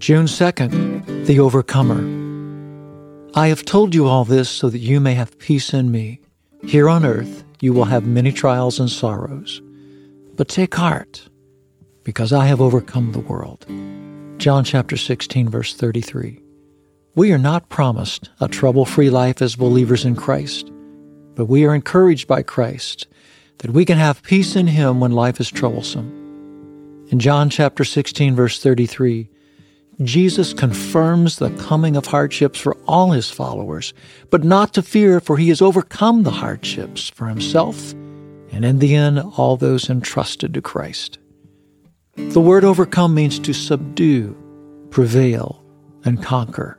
June 2nd, The Overcomer. I have told you all this so that you may have peace in me. Here on earth, you will have many trials and sorrows. But take heart, because I have overcome the world. John chapter 16, verse 33. We are not promised a trouble free life as believers in Christ, but we are encouraged by Christ that we can have peace in Him when life is troublesome. In John chapter 16, verse 33, Jesus confirms the coming of hardships for all his followers, but not to fear, for he has overcome the hardships for himself and in the end, all those entrusted to Christ. The word overcome means to subdue, prevail, and conquer.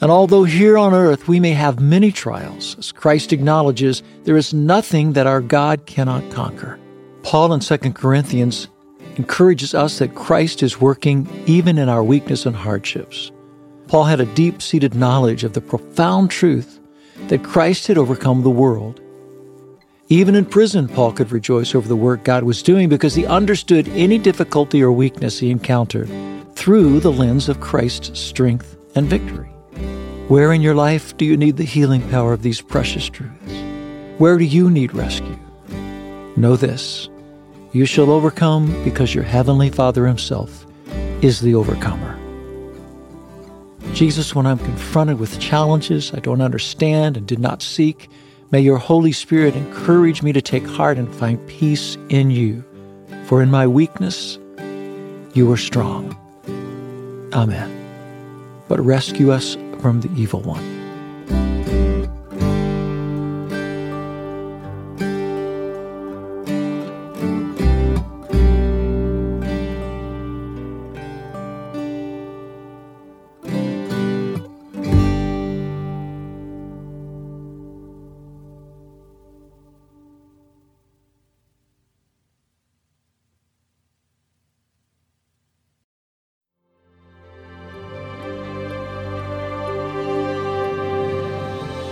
And although here on earth we may have many trials, as Christ acknowledges, there is nothing that our God cannot conquer. Paul in 2 Corinthians encourages us that Christ is working even in our weakness and hardships. Paul had a deep seated knowledge of the profound truth that Christ had overcome the world. Even in prison, Paul could rejoice over the work God was doing because he understood any difficulty or weakness he encountered through the lens of Christ's strength and victory. Where in your life do you need the healing power of these precious truths? Where do you need rescue? Know this you shall overcome because your heavenly Father Himself is the overcomer. Jesus, when I'm confronted with challenges I don't understand and did not seek, may your Holy Spirit encourage me to take heart and find peace in you. For in my weakness, you are strong. Amen. But rescue us from the evil one.